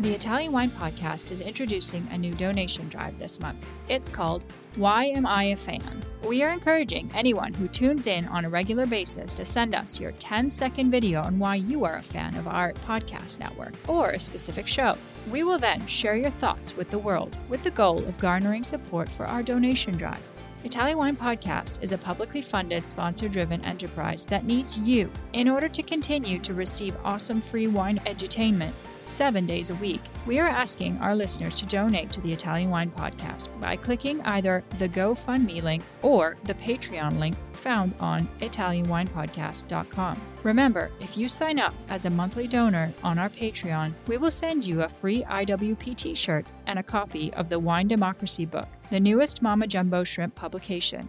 The Italian Wine Podcast is introducing a new donation drive this month. It's called Why Am I a Fan? We are encouraging anyone who tunes in on a regular basis to send us your 10 second video on why you are a fan of our podcast network or a specific show. We will then share your thoughts with the world with the goal of garnering support for our donation drive. Italian Wine Podcast is a publicly funded, sponsor driven enterprise that needs you in order to continue to receive awesome free wine edutainment seven days a week. We are asking our listeners to donate to the Italian Wine Podcast by clicking either the GoFundMe link or the Patreon link found on ItalianWinePodcast.com. Remember, if you sign up as a monthly donor on our Patreon, we will send you a free IWP t shirt and a copy of the Wine Democracy book, the newest Mama Jumbo Shrimp publication.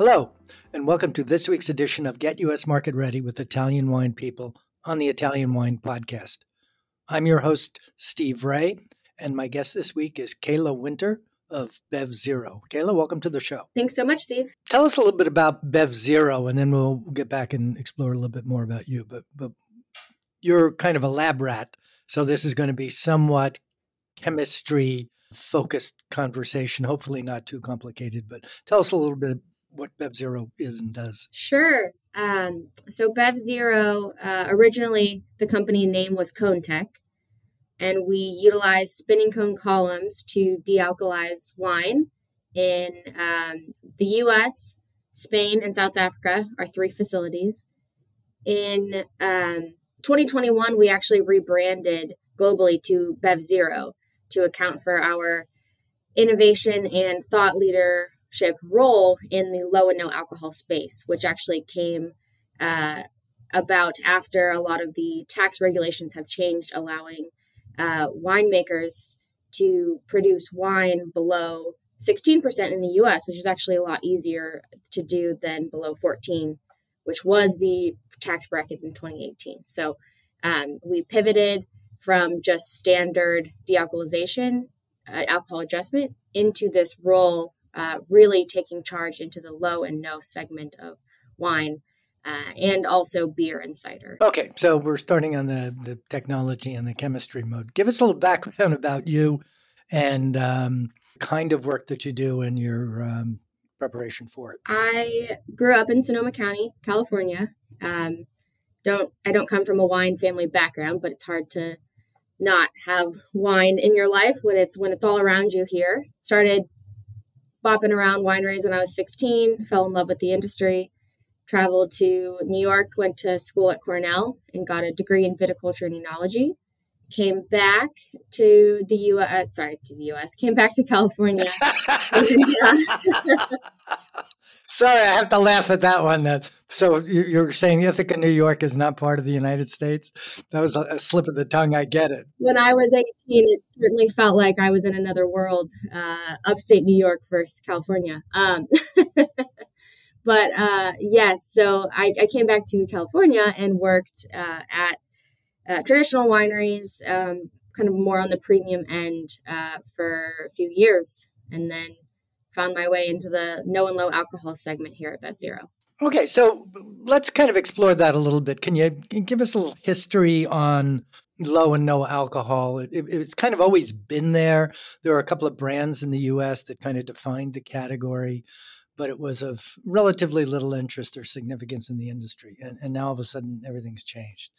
Hello, and welcome to this week's edition of Get US Market Ready with Italian Wine People on the Italian Wine Podcast. I'm your host, Steve Raye, and my guest this week is Kayla Winter of BevZero. Kayla, welcome to the show. Thanks so much, Steve. Tell us a little bit about BevZero, and then we'll get back and explore a little bit more about you. But, but you're kind of a lab rat, so this is going to be somewhat chemistry focused conversation, hopefully not too complicated. But tell us a little bit what BevZero is and does. Sure. Um, so BevZero, uh, originally the company name was ConeTech, and we utilize spinning cone columns to dealcoholize wine in um, the U.S., Spain, and South Africa. Our three facilities. In um, 2021, we actually rebranded globally to BevZero to account for our innovation and thought leader role in the low and no alcohol space, which actually came uh, about after a lot of the tax regulations have changed, allowing uh, winemakers to produce wine below 16% in the US, which is actually a lot easier to do than below 14, which was the tax bracket in 2018. So um, we pivoted from just standard dealcoholization, uh, alcohol adjustment, into this role uh, really taking charge into the low and no segment of wine uh, and also beer and cider. Okay, so we're starting on the, the technology and the chemistry mode. Give us a little background about you and um, kind of work that you do and your um, preparation for it. I grew up in Sonoma County, California. Um, don't I don't come from a wine family background, but it's hard to not have wine in your life when it's when it's all around you here. Started bopping around wineries when I was 16, fell in love with the industry, traveled to New York, went to school at Cornell, and got a degree in viticulture and enology. Came back to the U.S. Uh, sorry, to the U.S. Came back to California. Sorry, I have to laugh at that one. That so you're saying Ithaca, New York, is not part of the United States? That was a slip of the tongue. I get it. When I was 18, it certainly felt like I was in another world. Uh, upstate New York versus California. Um, but uh, yes, so I, I, came back to California and worked uh, at uh, traditional wineries, um, kind of more on the premium end uh, for a few years, and then found my way into the no and low alcohol segment here at BevZero. Okay, so let's kind of explore that a little bit. Can you give us a little history on low and no alcohol? It, it, it's kind of always been there. There are a couple of brands in the U.S. that kind of defined the category, but it was of relatively little interest or significance in the industry. And, and now all of a sudden, everything's changed.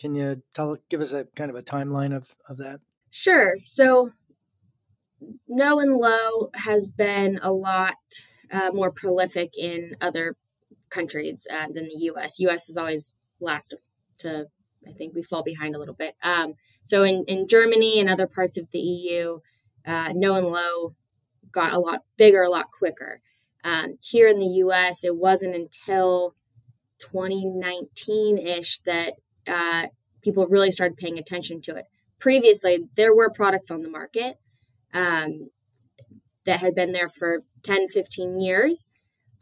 Can you tell, give us a kind of a timeline of, of that? Sure. So no and low has been a lot uh, more prolific in other countries uh, than the U.S. U.S. is always last to I think we fall behind a little bit. Um, so in, in Germany and other parts of the EU, uh, no and low got a lot bigger, a lot quicker. Um, here in the US, it wasn't until 2019 ish that uh, people really started paying attention to it. Previously, there were products on the market um, that had been there for 10, 15 years.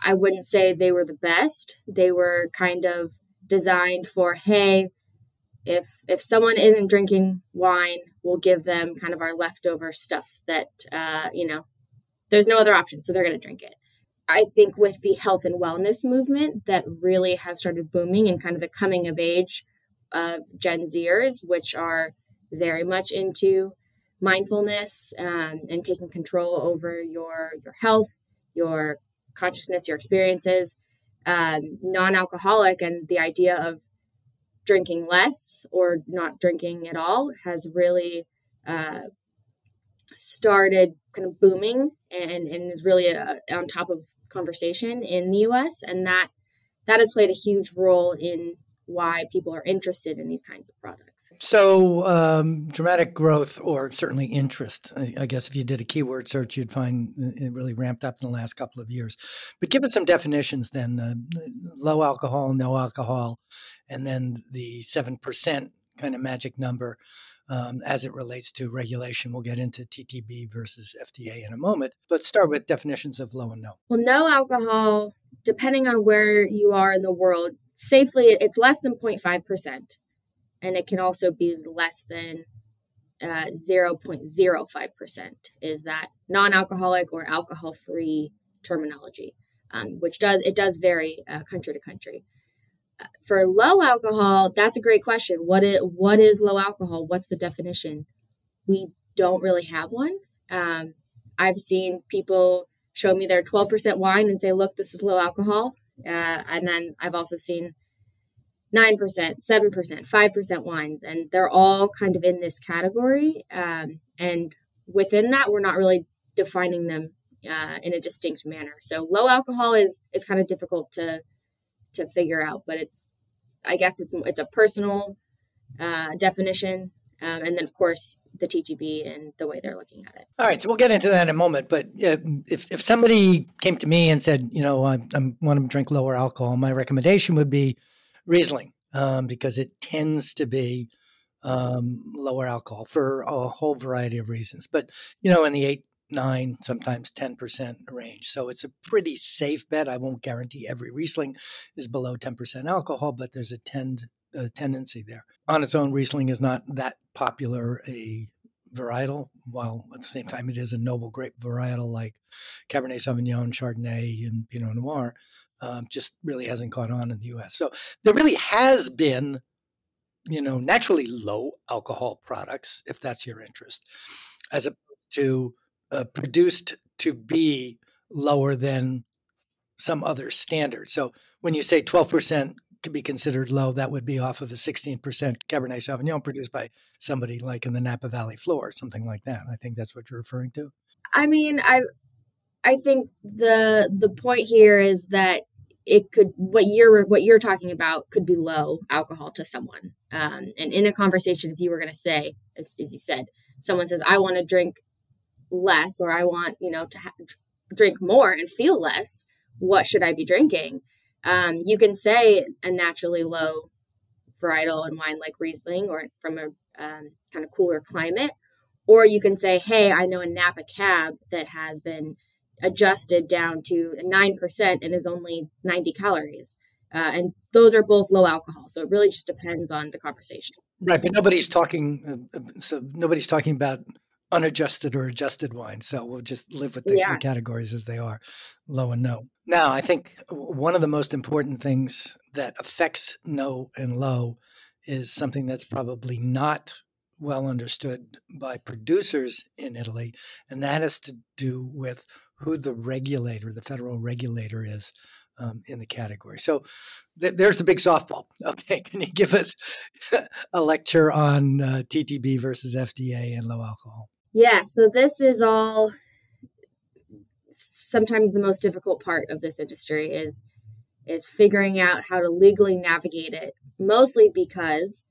I wouldn't say they were the best. They were kind of designed for, hey, if if someone isn't drinking wine, we'll give them kind of our leftover stuff that uh, you know, there's no other option, so they're going to drink it. I think with the health and wellness movement that really has started booming and kind of the coming of age of Gen Zers, which are very much into mindfulness um, and taking control over your your health, your consciousness, your experiences, um, non-alcoholic, and the idea of drinking less or not drinking at all has really uh, started kind of booming and, and is really a, uh, on top of conversation in the US. And that that has played a huge role in why people are interested in these kinds of products. So, um, dramatic growth, or certainly interest. I, I, guess if you did a keyword search, you'd find it really ramped up in the last couple of years. But give us some definitions then uh, low alcohol, no alcohol, and then the 7% kind of magic number. Um, as it relates to regulation. We'll get into TTB versus FDA in a moment. Let's start with definitions of low and no. Well, no alcohol, depending on where you are in the world, safely it's less than 0.5% and it can also be less than uh, 0.05% is that non-alcoholic or alcohol-free terminology um, which does it does vary uh, country to country. Uh, for low alcohol that's a great question. What is what is low alcohol? What's the definition? We don't really have one. Um, i've seen people show me their 12% wine and say look this is low alcohol uh, and then I've also seen 9%, 7%, 5% wines, and they're all kind of in this category. Um, and within that, we're not really defining them uh, in a distinct manner. So low alcohol is is kind of difficult to to figure out, but it's I guess it's it's a personal uh, definition um, and then, of course, the TTB and the way they're looking at it. All right, so we'll get into that in a moment. But uh, if if somebody came to me and said, you know, I, I want to drink lower alcohol, my recommendation would be Riesling um, because it tends to be um, lower alcohol for a whole variety of reasons. But you know, in the eight, nine, sometimes ten percent range, so it's a pretty safe bet. I won't guarantee every Riesling is below ten percent alcohol, but there's a tend tendency there. On its own, Riesling is not that popular a varietal, while at the same time it is a noble grape varietal like Cabernet Sauvignon, Chardonnay, and Pinot Noir. Um, just really hasn't caught on in the U.S. So there really has been, you know, naturally low alcohol products, if that's your interest, as opposed to uh, produced to be lower than some other standard. So when you say 12% could be considered low, that would be off of a 16% Cabernet Sauvignon produced by somebody like in the Napa Valley floor, something like that. I think that's what you're referring to. I mean, I I think the the point here is that it could what you're what you're talking about could be low alcohol to someone. Um, and in a conversation, if you were going to say, as, as you said, someone says, "I want to drink less," or "I want you know to ha- drink more and feel less," what should I be drinking? Um, you can say a naturally low varietal and wine like Riesling or from a um, kind of cooler climate, or you can say, hey, I know a Napa cab that has been adjusted down to 9% and is only 90 calories. Uh, and those are both low alcohol. So it really just depends on the conversation. Right. But nobody's talking, uh, uh so nobody's talking about unadjusted or adjusted wine. So we'll just live with the, yeah. the, categories as they are, low and no. Now, I think one of the most important things that affects no and low is something that's probably not well understood by producers in Italy, and that has to do with who the regulator, the federal regulator is um, in the category. So th- there's the big softball. Okay, can you give us a lecture on uh, TTB versus FDA and low alcohol? Yeah, so this is all sometimes the most difficult part of this industry is is figuring out how to legally navigate it mostly because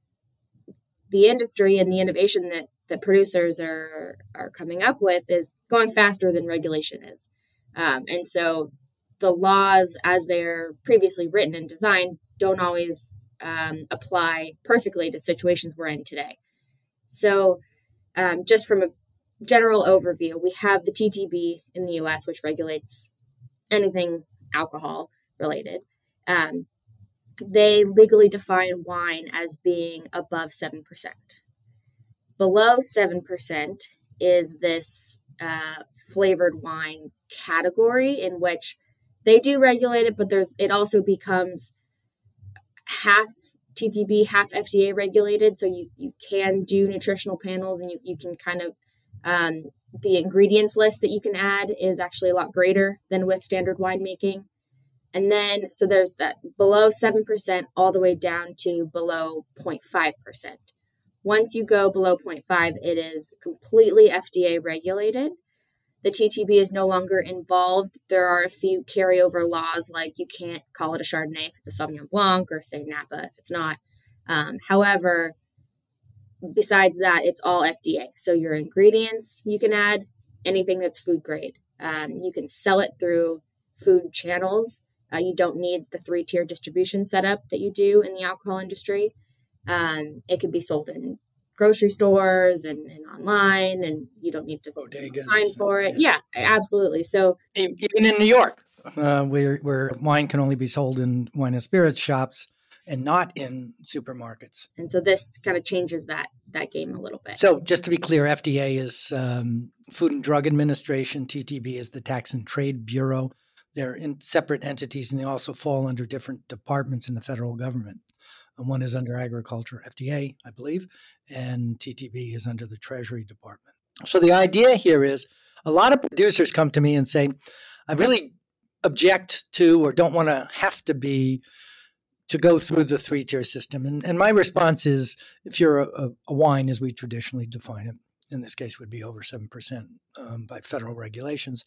the industry and the innovation that that producers are are coming up with is going faster than regulation is, um, and so the laws as they're previously written and designed don't always um, apply perfectly to situations we're in today. So, um, just from a general overview, we have the TTB in the US, which regulates anything alcohol related. Um, they legally define wine as being above 7%. Below 7% is this uh, flavored wine category in which they do regulate it, but there's it also becomes half TTB, half FDA regulated. So you, you can do nutritional panels and you, you can kind of, um, the ingredients list that you can add is actually a lot greater than with standard winemaking. And then, so there's that below 7% all the way down to below 0.5%. Once you go below 0.5, it is completely FDA regulated. The TTB is no longer involved. There are a few carryover laws, like you can't call it a Chardonnay if it's a Sauvignon Blanc, or say Napa if it's not. Um, however, besides that, it's all FDA. So your ingredients you can add anything that's food grade. Um, you can sell it through food channels. Uh, you don't need the three tier distribution setup that you do in the alcohol industry. Um, it can be sold in grocery stores and, and online, and you don't need to Bodegas. sign for it. Yeah. yeah, absolutely. So even in New York, uh, where where wine can only be sold in wine and spirits shops and not in supermarkets. And so this kind of changes that that game a little bit. So just to be clear, FDA is um, Food and Drug Administration. TTB is the Tax and Trade Bureau. They're in separate entities, and they also fall under different departments in the federal government. One is under agriculture, FDA, I believe, and TTB is under the Treasury Department. So the idea here is a lot of producers come to me and say, I really object to or don't want to have to be to go through the three tier system. And, and my response is if you're a, a, wine, as we traditionally define it, in this case would be over 7% um, by federal regulations,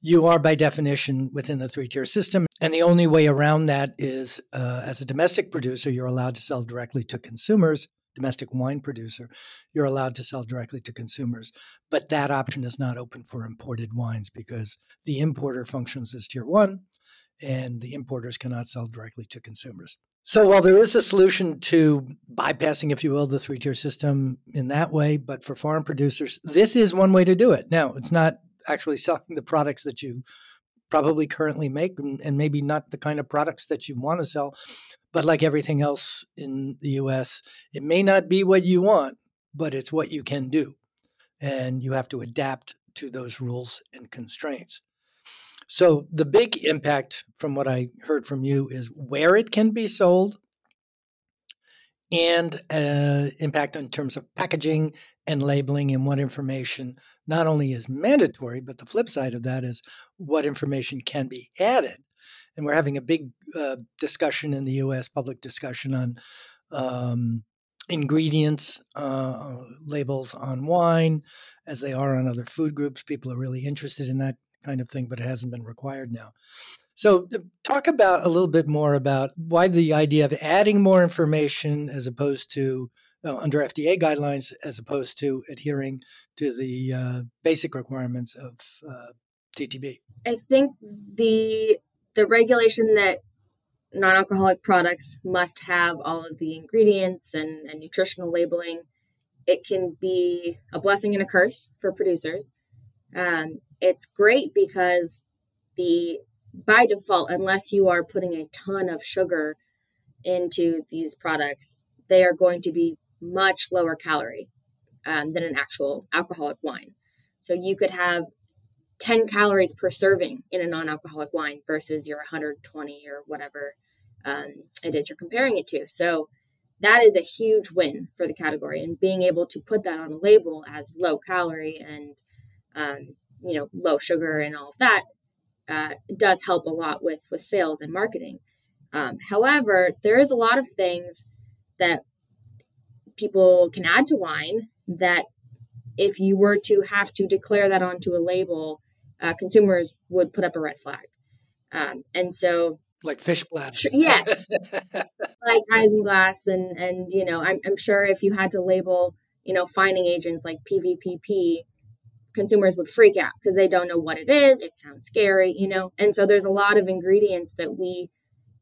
you are by definition within the three tier system. And the only way around that is uh, as a domestic producer, you're allowed to sell directly to consumers. Domestic wine producer, you're allowed to sell directly to consumers. But that option is not open for imported wines because the importer functions as tier one and the importers cannot sell directly to consumers. So while there is a solution to bypassing, if you will, the three tier system in that way, but for foreign producers, this is one way to do it. Now, it's not actually selling the products that you probably currently make and maybe not the kind of products that you want to sell but like everything else in the US it may not be what you want but it's what you can do and you have to adapt to those rules and constraints so the big impact from what i heard from you is where it can be sold and uh, impact in terms of packaging and labeling and what information not only is mandatory, but the flip side of that is what information can be added. And we're having a big uh, discussion in the US, public discussion on um, ingredients uh, labels on wine as they are on other food groups. People are really interested in that kind of thing, but it hasn't been required now. So, uh, talk about a little bit more about why the idea of adding more information as opposed to uh, under FDA guidelines as opposed to adhering to the uh, basic requirements of uh, TTB? I think the the regulation that non-alcoholic products must have all of the ingredients and, and nutritional labeling. It can be a blessing and a curse for producers. Um, it's great because the by default, unless you are putting a ton of sugar into these products, they are going to be much lower calorie um, than an actual alcoholic wine. So you could have 10 calories per serving in a non alcoholic wine versus your 120 or whatever um, it is you're comparing it to. So that is a huge win for the category. And being able to put that on a label as low calorie and, um, you know, low sugar and all of that uh, does help a lot with, with sales and marketing. Um, however, there is a lot of things that people can add to wine that if you were to have to declare that onto a label, uh, consumers would put up a red flag. Um, and so, like fish blast. Yeah, like isinglass, and and you know, I'm I'm sure if you had to label, you know, fining agents like PVPP, consumers would freak out because they don't know what it is. It sounds scary, you know, and so there's a lot of ingredients that we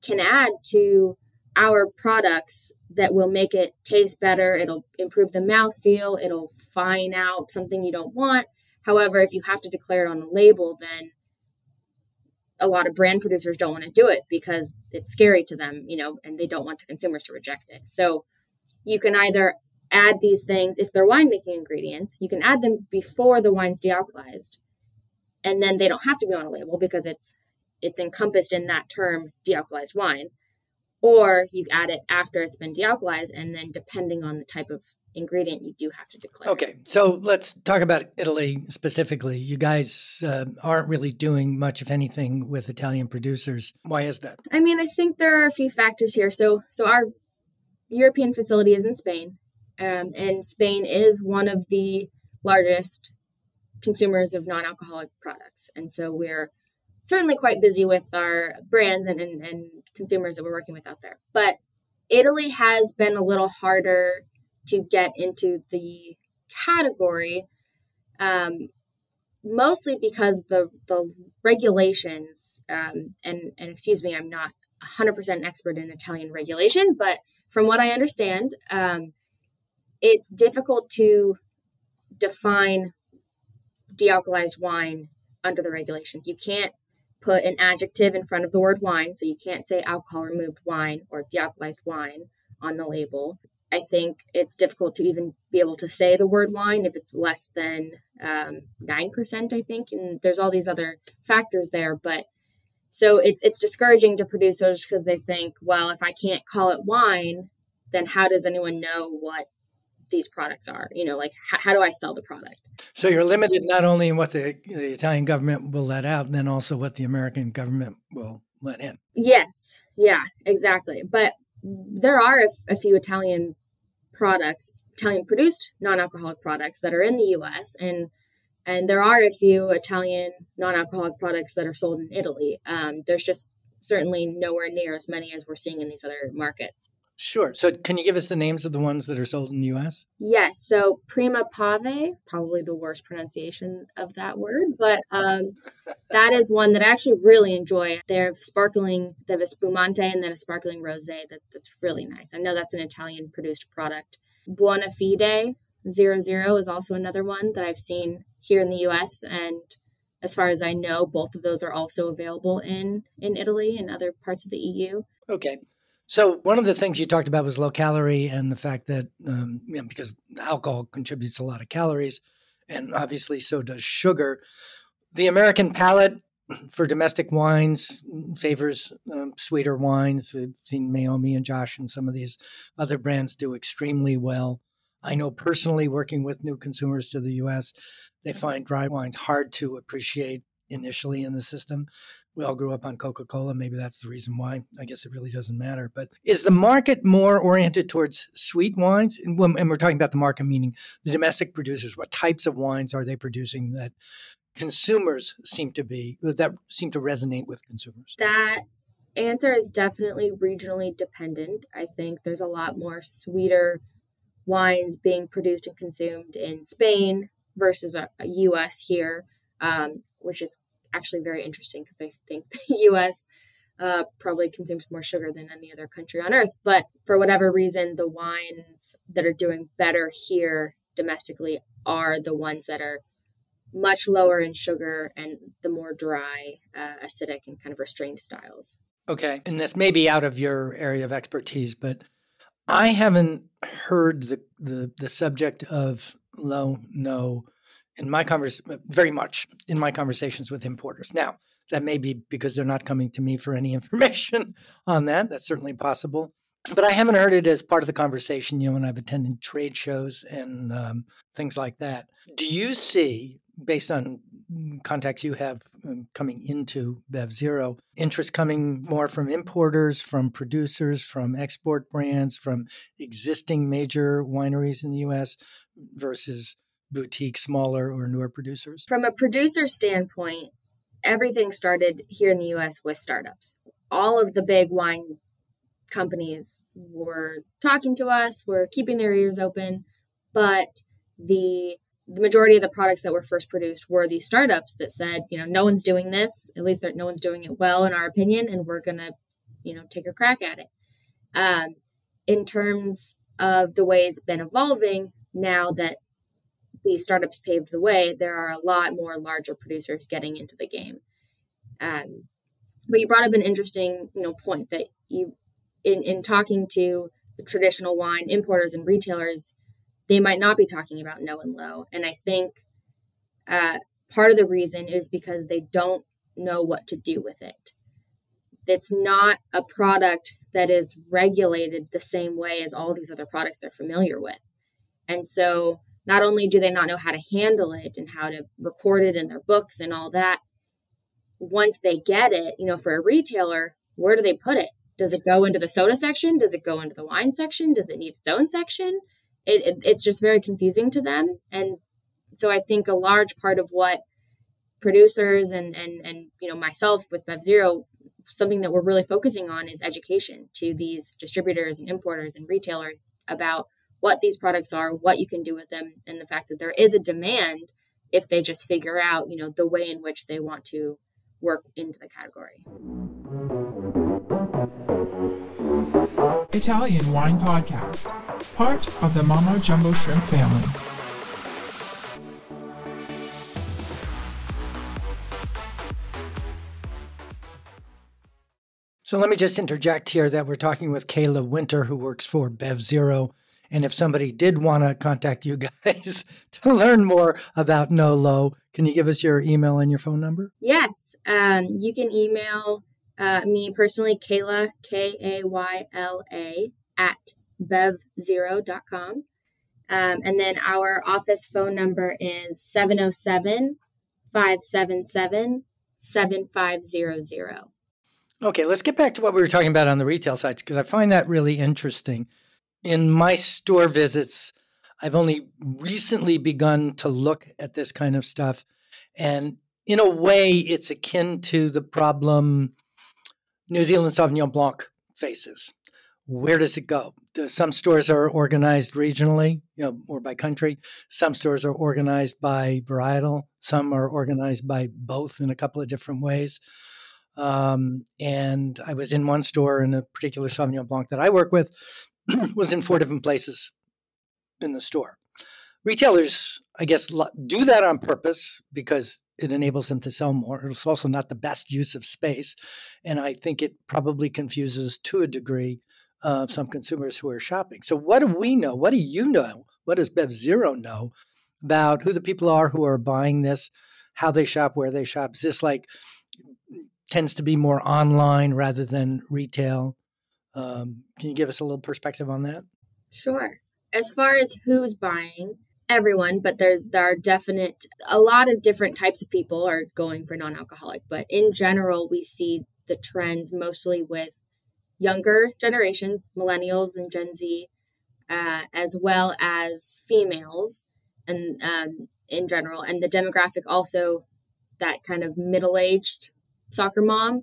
can add to our products that will make it taste better. It'll improve the mouth feel. It'll fine out something you don't want. However, if you have to declare it on a label, then a lot of brand producers don't want to do it because it's scary to them, you know, and they don't want the consumers to reject it. So you can either add these things if they're winemaking ingredients, you can add them before the wine's dealcoholized, and then they don't have to be on a label because it's it's encompassed in that term dealcoholized wine. Or you add it after it's been dealcoholized, and then depending on the type of ingredient you do have to declare. Okay, so let's talk about Italy specifically. You guys uh, aren't really doing much, of anything, with Italian producers. Why is that? I mean, I think there are a few factors here. So, so our European facility is in Spain, um, and Spain is one of the largest consumers of non-alcoholic products, and so we're certainly quite busy with our brands and, and, and consumers that we're working with out there. But Italy has been a little harder to get into the category, um, mostly because the the regulations um, and and excuse me, I'm not 100% expert in Italian regulation, but from what I understand, um, it's difficult to define dealcoholized wine under the regulations. You can't put an adjective in front of the word wine, so you can't say alcohol removed wine or dealcoholized wine on the label. I think it's difficult to even be able to say the word wine if it's less than um, 9%, I think. And there's all these other factors there. But so it's, it's discouraging to producers because they think, well, if I can't call it wine, then how does anyone know what these products are? You know, like how, how do I sell the product? So you're limited not only in what the, the Italian government will let out, and then also what the American government will let in. Yes. Yeah, exactly. But there are a, a few Italian products, Italian produced non-alcoholic products that are in the US and and there are a few Italian non-alcoholic products that are sold in Italy. Um, there's just certainly nowhere near as many as we're seeing in these other markets. Sure. So, can you give us the names of the ones that are sold in the U.S.? Yes. So, Prima Pave, probably the worst pronunciation of that word, but um, that is one that I actually really enjoy. They're sparkling, they have a spumante and then a sparkling rosé that, that's really nice. I know that's an Italian produced product. Buona Fide Zero Zero is also another one that I've seen here in the U.S. and as far as I know, both of those are also available in in Italy and other parts of the EU. Okay. So one of the things you talked about was low calorie and the fact that um, you know, because alcohol contributes a lot of calories, and obviously so does sugar. The American palate for domestic wines favors um, sweeter wines. We've seen Naomi and Josh and some of these other brands do extremely well. I know personally, working with new consumers to the U.S., they find dry wines hard to appreciate initially in the system we all grew up on Coca Cola. Maybe that's the reason why. I guess it really doesn't matter. But is the market more oriented towards sweet wines? And, when, and we're talking about the market, meaning the domestic producers. What types of wines are they producing that consumers seem to be that seem to resonate with consumers? That answer is definitely regionally dependent. I think there's a lot more sweeter wines being produced and consumed in Spain versus U.S. here, um, which is actually very interesting because I think the US uh, probably consumes more sugar than any other country on earth. But for whatever reason, the wines that are doing better here domestically are the ones that are much lower in sugar and the more dry, uh, acidic, and kind of restrained styles. Okay. And this may be out of your area of expertise, but I haven't heard the, the, the subject of low, no, in my convers very much in my conversations with importers. Now, that may be because they're not coming to me for any information on that. That's certainly possible. But I haven't heard it as part of the conversation, you know, when I've attended trade shows and um, things like that. Do you see, based on contacts you have um, coming into BevZero, interest coming more from importers, from producers, from export brands, from existing major wineries in the US versus boutique, smaller, or newer producers? From a producer standpoint, everything started here in the US with startups. all of the big wine companies were talking to us, were keeping their ears open, but the the majority of the products that were first produced were these startups that said, you know, no one's doing this, at least no one's doing it well in our opinion, and we're gonna, you know, take a crack at it. Um, in terms of the way it's been evolving, now that these startups paved the way, there are a lot more larger producers getting into the game. Um, but you brought up an interesting, you know, point that you, in in talking to the traditional wine importers and retailers, they might not be talking about no and low. And I think uh, part of the reason is because they don't know what to do with it. It's not a product that is regulated the same way as all these other products they're familiar with. And so not only do they not know how to handle it and how to record it in their books and all that, once they get it, you know, for a retailer, where do they put it? Does it go into the soda section? Does it go into the wine section? Does it need its own section? it, it, it's just very confusing to them and so i think a large part of what producers and and and you know myself with BevZero something that we're really focusing on is education to these distributors and importers and retailers about what these products are what you can do with them and the fact that there is a demand if they just figure out you know the way in which they want to work into the category Italian Wine Podcast, part of the Mama Jumbo Shrimp family. So let me just interject here that we're talking with Kayla Winter, who works for BevZero. And if somebody did want to contact you guys to learn more about No Low, can you give us your email and your phone number? Yes. Um, you can email uh, me personally, Kayla, K A Y L A, at bev0.com. Um, and then our office phone number is 707 577 7500. Okay, let's get back to what we were talking about on the retail side because I find that really interesting. In my store visits, I've only recently begun to look at this kind of stuff. And in a way, it's akin to the problem New Zealand Sauvignon Blanc faces. Where does it go? Some stores are organized regionally, you know, or by country. Some stores are organized by varietal. Some are organized by both in a couple of different ways. Um, and I was in one store in a particular Sauvignon Blanc that I work with, was in four different places in the store. Retailers, I guess, do that on purpose because it enables them to sell more. It's also not the best use of space. And I think it probably confuses to a degree uh, some consumers who are shopping. So, what do we know? What do you know? What does BevZero know about who the people are who are buying this, how they shop, where they shop? Is this like tends to be more online rather than retail? Um, can you give us a little perspective on that? Sure. As far as who's buying, everyone, but there's there are definite a lot of different types of people are going for non-alcoholic, but in general we see the trends mostly with younger generations, millennials and Gen Z, uh, as well as females and um, in general, and the demographic also that kind of middle-aged soccer mom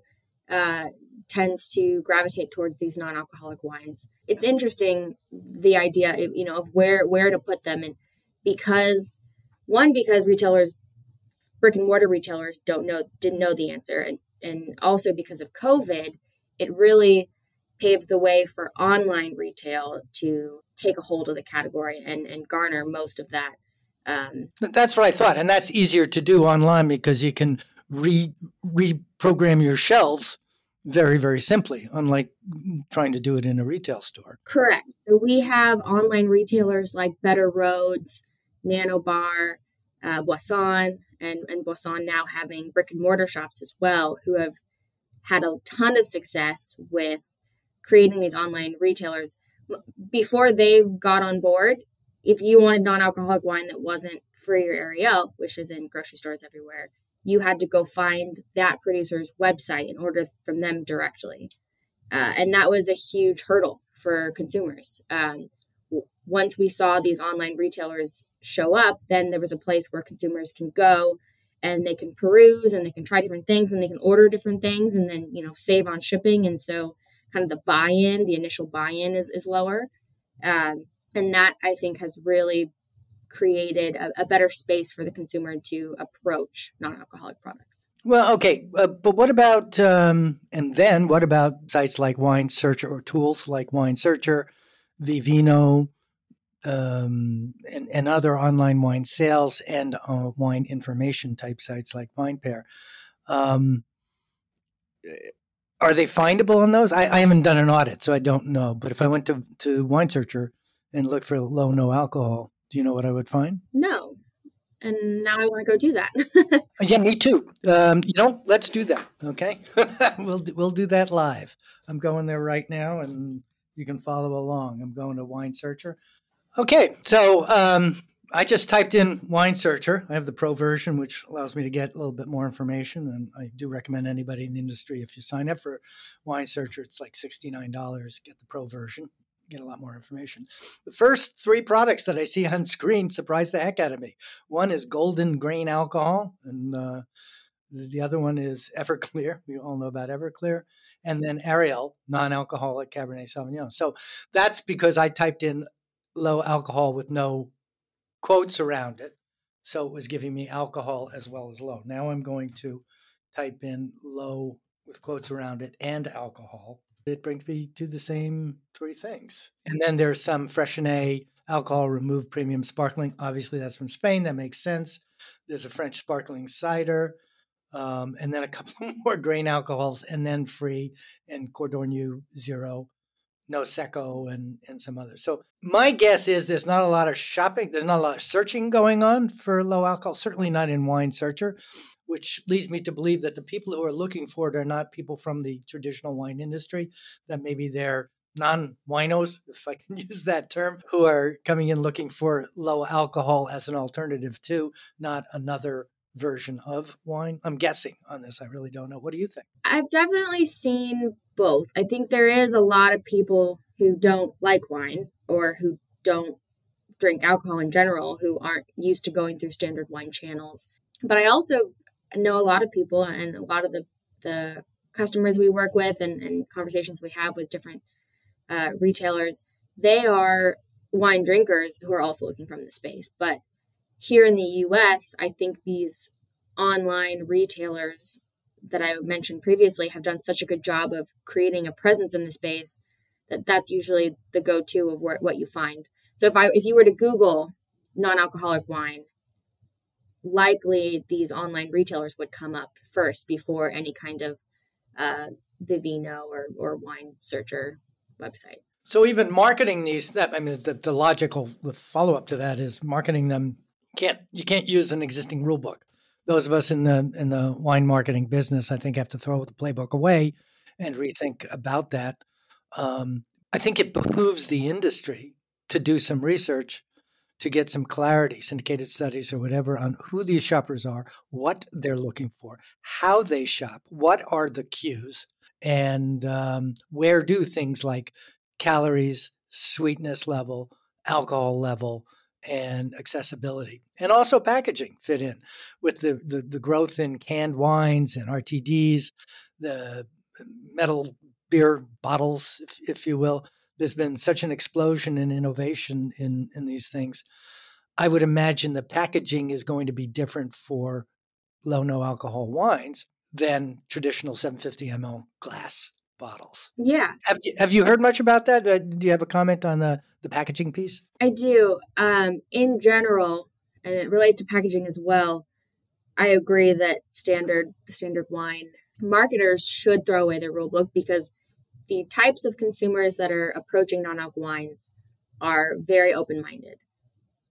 uh, tends to gravitate towards these non-alcoholic wines. It's interesting the idea, you know, of where where to put them and because one because retailers brick and mortar retailers don't know didn't know the answer and and also because of covid it really paved the way for online retail to take a hold of the category and and garner most of that um, that's what i thought and that's easier to do online because you can re reprogram your shelves very very simply unlike trying to do it in a retail store correct so we have online retailers like Better Rhodes Nanobar, uh, Boisson, and, and Boisson now having brick and mortar shops as well, who have had a ton of success with creating these online retailers. Before they got on board, if you wanted non alcoholic wine that wasn't for your Ariel, which is in grocery stores everywhere, you had to go find that producer's website and order from them directly. Uh, and that was a huge hurdle for consumers. Um, once we saw these online retailers show up, then there was a place where consumers can go and they can peruse and they can try different things and they can order different things and then you know save on shipping and so kind of the buy-in the initial buy-in is, is lower um, and that i think has really created a, a better space for the consumer to approach non-alcoholic products well, okay, uh, but what about um, and then what about sites like Wine Searcher or tools like Wine Searcher, Vivino, um, and, and, other online wine sales and uh, wine information type sites like VinePair? Um, are they findable on those? I, I, haven't done an audit, so I don't know. But if I went to to Wine Searcher and looked for low no alcohol, do you know what I would find? No, and now I want to go do that. yeah, me too. Um, you know, let's do that. Okay, we'll we'll do that live. I'm going there right now, and you can follow along. I'm going to Wine Searcher. Okay, so um, I just typed in Wine Searcher. I have the pro version, which allows me to get a little bit more information, and I do recommend anybody in the industry if you sign up for Wine Searcher, it's like sixty nine dollars. Get the pro version get a lot more information. The first three products that I see on screen surprise the heck out of me. One is Golden Grain Alcohol, and uh, the other one is Everclear. We all know about Everclear. And then Ariel, non alcoholic Cabernet Sauvignon. So that's because I typed in low alcohol with no quotes around it. So it was giving me alcohol as well as low. Now I'm going to type in low with quotes around it and alcohol it brings me to the same three things. And then there's some Freixenet alcohol removed premium sparkling. Obviously, that's from Spain. That makes sense. There's a French sparkling cider, um, and then a couple more grain alcohols, and then free and Cordon Zero, No Secco, and, and some others. So my guess is there's not a lot of shopping. There's not a lot of searching going on for low alcohol. Certainly not in Wine Searcher which leads me to believe that the people who are looking for it are not people from the traditional wine industry, that maybe they're non winos, if I can use that term, who are coming in looking for low alcohol as an alternative to, not another version of wine. I'm guessing on this. I really don't know. What do you think? I've definitely seen both. I think there is a lot of people who don't like wine or who don't drink alcohol in general who aren't used to going through standard wine channels. But I also know a lot of people and a lot of the, the customers we work with and, and conversations we have with different uh, retailers, they are wine drinkers who are also looking from the space. But here in the US, I think these online retailers that I mentioned previously have done such a good job of creating a presence in the space that that's usually the go-to of what you find. So if I if you were to Google non-alcoholic wine, likely these online retailers would come up first before any kind of uh, Vivino or, or wine searcher website. So even marketing these, that I mean, the, the logical follow up to that is marketing them. Can't you can't use an existing rule book. Those of us in the in the wine marketing business, I think, have to throw the playbook away and rethink about that. Um, I think it behooves the industry to do some research to get some clarity, syndicated studies or whatever, on who these shoppers are, what they're looking for, how they shop, what are the cues, and um, where do things like calories, sweetness level, alcohol level, and accessibility, and also packaging fit in with the, the, the growth in canned wines and RTDs, the metal beer bottles, if, if you will there's been such an explosion in innovation in in these things. I would imagine the packaging is going to be different for low no alcohol wines than traditional 750 ml glass bottles. Yeah. Have you, have you heard much about that? Uh, do you have a comment on the, the packaging piece? I do. Um, in general, and it relates to packaging as well, I agree that standard standard wine marketers should throw away their rule book because the types of consumers that are approaching non-alc wines are very open-minded.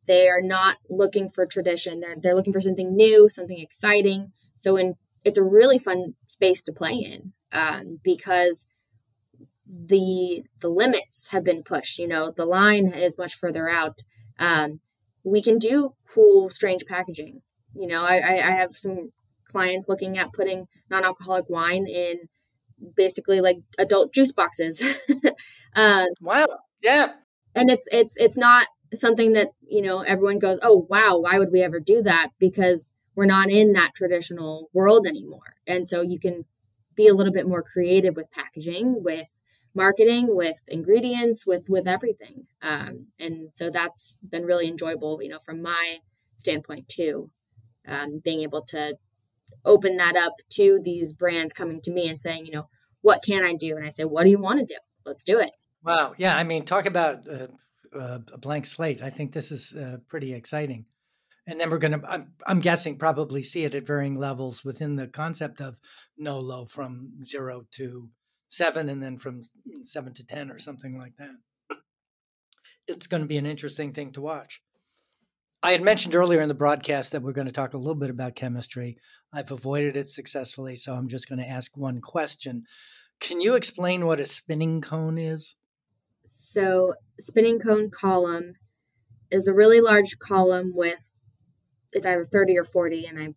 They are not looking for tradition. They're they're looking for something new, something exciting. So in it's a really fun space to play in um, because the the limits have been pushed. You know, the line is much further out. Um, we can do cool, strange packaging. You know, I, I have some clients looking at putting non-alcoholic wine in basically like adult juice boxes. uh, wow. Yeah. And it's it's it's not something that you know everyone goes, oh wow, why would we ever do that? Because we're not in that traditional world anymore. And so you can be a little bit more creative with packaging, with marketing, with ingredients, with with everything. Um, and so that's been really enjoyable, you know, from my standpoint too, um, being able to open that up to these brands coming to me and saying, you know, what can I do? And I say, what do you want to do? Let's do it. Wow. Yeah. I mean, talk about uh, uh, a blank slate. I think this is uh, pretty exciting. And then we're going to, I'm, I'm guessing, probably see it at varying levels within the concept of no low from zero to seven and then from seven to 10 or something like that. It's going to be an interesting thing to watch. I had mentioned earlier in the broadcast that we're going to talk a little bit about chemistry. I've avoided it successfully, so I'm just going to ask one question. Can you explain what a spinning cone is? So, spinning cone column is a really large column with it's either 30 or 40, and I,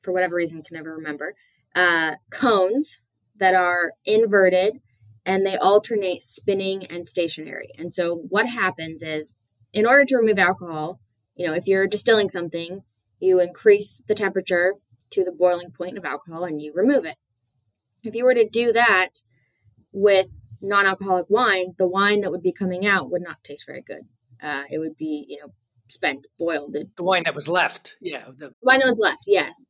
for whatever reason, can never remember. Uh, cones that are inverted and they alternate spinning and stationary. And so, what happens is, in order to remove alcohol, you know, if you're distilling something, you increase the temperature to the boiling point of alcohol and you remove it. If you were to do that with non alcoholic wine, the wine that would be coming out would not taste very good. Uh, it would be, you know, spent, boiled. The wine that was left. Yeah. The wine that was left, yes.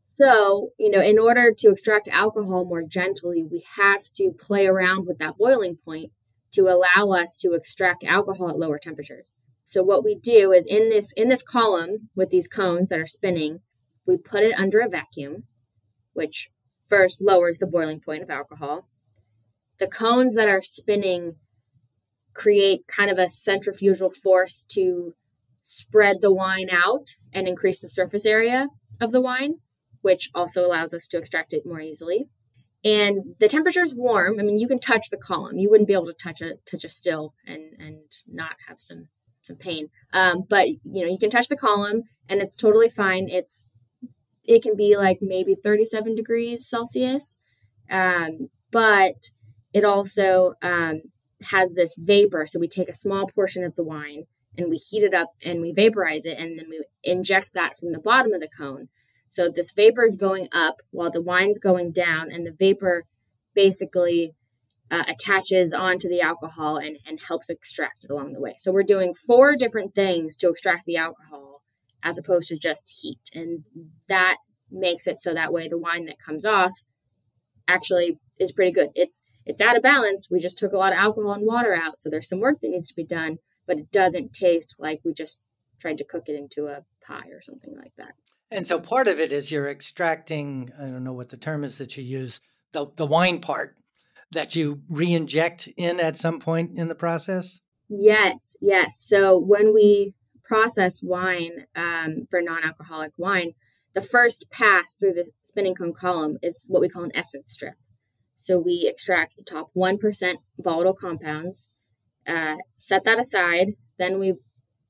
So, you know, in order to extract alcohol more gently, we have to play around with that boiling point to allow us to extract alcohol at lower temperatures. So what we do is in this in this column with these cones that are spinning, we put it under a vacuum, which first lowers the boiling point of alcohol. The cones that are spinning create kind of a centrifugal force to spread the wine out and increase the surface area of the wine, which also allows us to extract it more easily. And the temperature is warm. I mean, you can touch the column. You wouldn't be able to touch a touch a still and and not have some some pain. Um, but you know, you can touch the column and it's totally fine. It's it can be like maybe 37 degrees Celsius, um, but it also um, has this vapor. So we take a small portion of the wine and we heat it up and we vaporize it, and then we inject that from the bottom of the cone. So this vapor is going up while the wine's going down, and the vapor basically uh, attaches onto the alcohol and, and helps extract it along the way. So we're doing four different things to extract the alcohol as opposed to just heat. And that makes it so that way the wine that comes off actually is pretty good. It's it's out of balance. We just took a lot of alcohol and water out, so there's some work that needs to be done, but it doesn't taste like we just tried to cook it into a pie or something like that. And so part of it is you're extracting, I don't know what the term is that you use, the, the wine part that you re-inject in at some point in the process? Yes, yes. So when we process wine um, for non-alcoholic wine, the first pass through the spinning cone column is what we call an essence strip. So we extract the top 1% volatile compounds, uh, set that aside, then we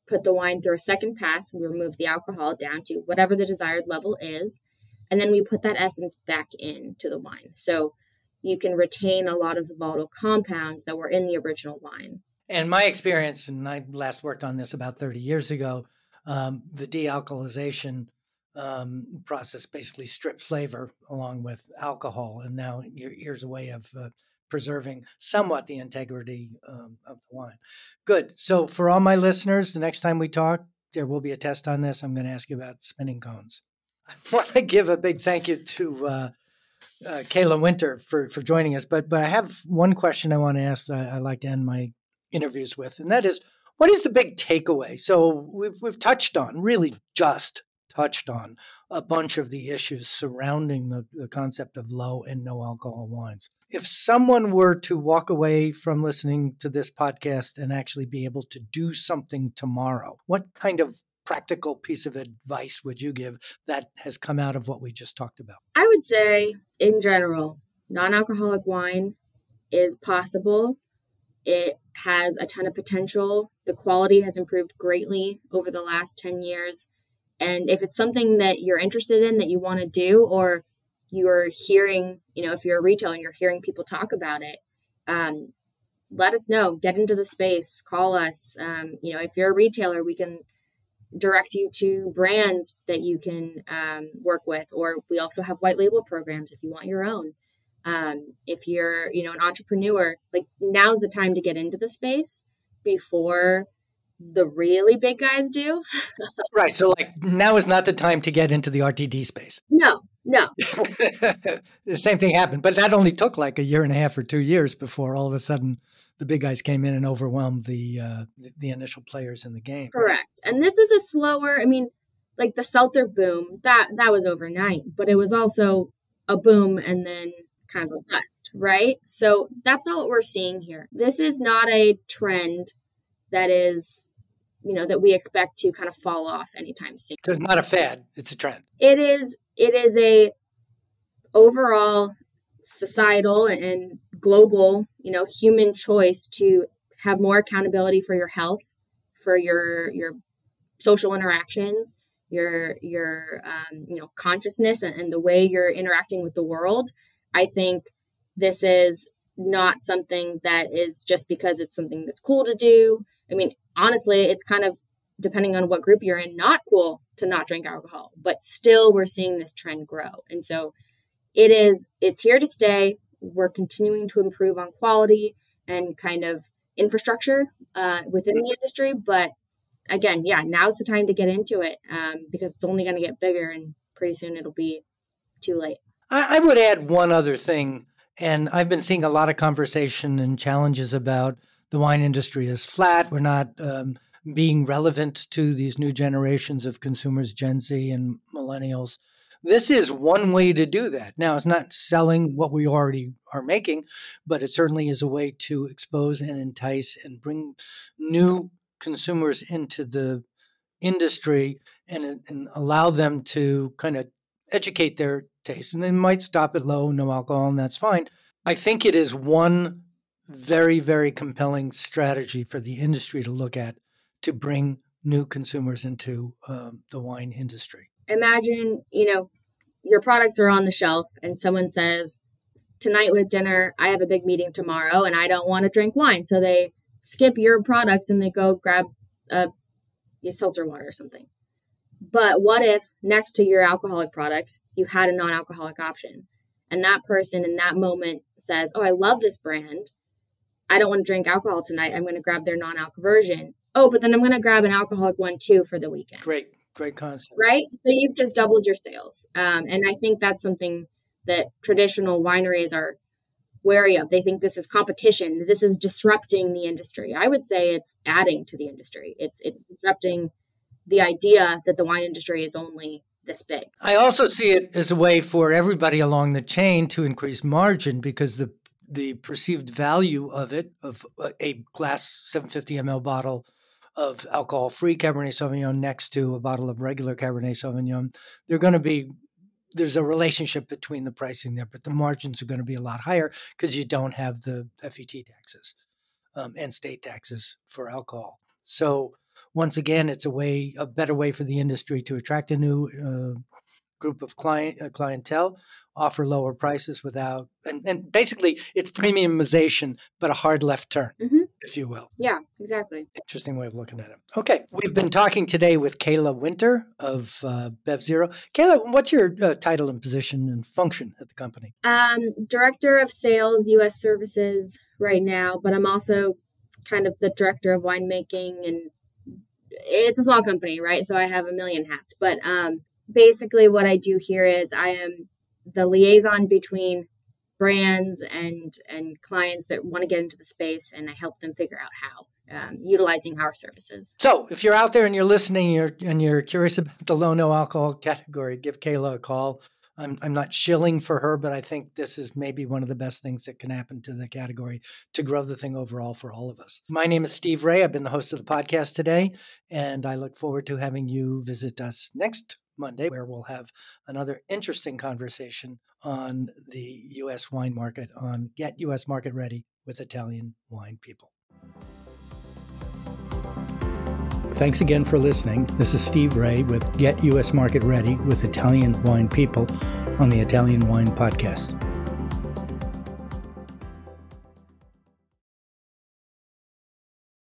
put the wine through a second pass. We remove the alcohol down to whatever the desired level is, and then we put that essence back into the wine. So you can retain a lot of the volatile compounds that were in the original wine. And my experience, and I last worked on this about 30 years ago, um, the dealcoholization um, process basically stripped flavor along with alcohol. And now here's a way of uh, preserving somewhat the integrity um, of the wine. Good. So, for all my listeners, the next time we talk, there will be a test on this. I'm going to ask you about spinning cones. I want to give a big thank you to uh, uh, Kayla Winter for for joining us. But but I have one question I want to ask. I, I like to end my interviews with, and that is, what is the big takeaway? So we've we've touched on really just touched on a bunch of the issues surrounding the, the concept of low and no alcohol wines. If someone were to walk away from listening to this podcast and actually be able to do something tomorrow, what kind of practical piece of advice would you give that has come out of what we just talked about? I would say, in general, non alcoholic wine is possible. It has a ton of potential. The quality has improved greatly over the last 10 years. And if it's something that you're interested in that you want to do, or you're hearing, you know, if you're a retailer and you're hearing people talk about it, um, let us know. Get into the space. Call us. Um, you know, if you're a retailer, we can direct you to brands that you can um, work with, or we also have white label programs if you want your own. Um, if you're, you know, an entrepreneur, like now's the time to get into the space before the really big guys do. right. So, like, now is not the time to get into the RTD space. No, no. the same thing happened, but that only took like a year and a half or two years before all of a sudden the big guys came in and overwhelmed the uh, the initial players in the game. Correct. And this is a slower. I mean, like the seltzer boom that that was overnight, but it was also a boom and then kind of a bust, right? So that's not what we're seeing here. This is not a trend that is you know that we expect to kind of fall off anytime soon. So it's not a fad; it's a trend. It is. It is a overall societal and global, you know, human choice to have more accountability for your health, for your your social interactions, your your um, you know consciousness and, and the way you're interacting with the world. I think this is not something that is just because it's something that's cool to do. I mean, honestly, it's kind of depending on what group you're in, not cool to not drink alcohol, but still we're seeing this trend grow. And so it is, it's here to stay. We're continuing to improve on quality and kind of infrastructure uh, within the industry. But again, yeah, now's the time to get into it um, because it's only going to get bigger and pretty soon it'll be too late. I, I would add one other thing. And I've been seeing a lot of conversation and challenges about the wine industry is flat. We're not um, being relevant to these new generations of consumers, Gen Z and millennials. This is one way to do that. Now, it's not selling what we already are making, but it certainly is a way to expose and entice and bring new consumers into the industry and, and allow them to kind of educate their taste. And they might stop at low, no alcohol, and that's fine. I think it is one very, very compelling strategy for the industry to look at to bring new consumers into um, the wine industry. Imagine, you know, your products are on the shelf and someone says, Tonight with dinner, I have a big meeting tomorrow and I don't want to drink wine. So they skip your products and they go grab a, a seltzer water or something. But what if next to your alcoholic products, you had a non alcoholic option? And that person in that moment says, Oh, I love this brand. I don't want to drink alcohol tonight. I'm going to grab their non alcohol version. Oh, but then I'm going to grab an alcoholic one too for the weekend. Great, great concept. Right? So you've just doubled your sales. Um, and I think that's something that traditional wineries are wary of. They think this is competition. This is disrupting the industry. I would say it's adding to the industry. It's it's disrupting the idea that the wine industry is only this big. I also see it as a way for everybody along the chain to increase margin because the the perceived value of it, of a glass 750 ml bottle of alcohol free Cabernet Sauvignon next to a bottle of regular Cabernet Sauvignon, they're going to be there's a relationship between the pricing there, but the margins are going to be a lot higher because you don't have the FET taxes um, and state taxes for alcohol. So once again, it's a way, a better way for the industry to attract a new uh, group of client uh, clientele, offer lower prices without, and, and basically it's premiumization, but a hard left turn, mm-hmm. if you will. Yeah, exactly. Interesting way of looking at it. Okay, we've been talking today with Kayla Winter of uh, BevZero. Kayla, what's your uh, title and position and function at the company? Um, Director of Sales, U.S. Services right now, but I'm also kind of the director of winemaking and it's a small company, right? So I have a million hats, but um, basically what I do here is I am the liaison between brands and and clients that want to get into the space and I help them figure out how um, utilizing our services. So, if you're out there and you're listening, you're, and you're curious about the low no alcohol category, give Kayla a call. I'm, I'm not shilling for her, but I think this is maybe one of the best things that can happen to the category to grow the thing overall for all of us. My name is Steve Raye. I've been the host of the podcast today, and I look forward to having you visit us next Monday, where we'll have another interesting conversation on the U.S. wine market on Get U.S. Market Ready with Italian Wine People. Thanks again for listening. This is Steve Raye with Get U.S. Market Ready with Italian Wine People on the Italian Wine Podcast.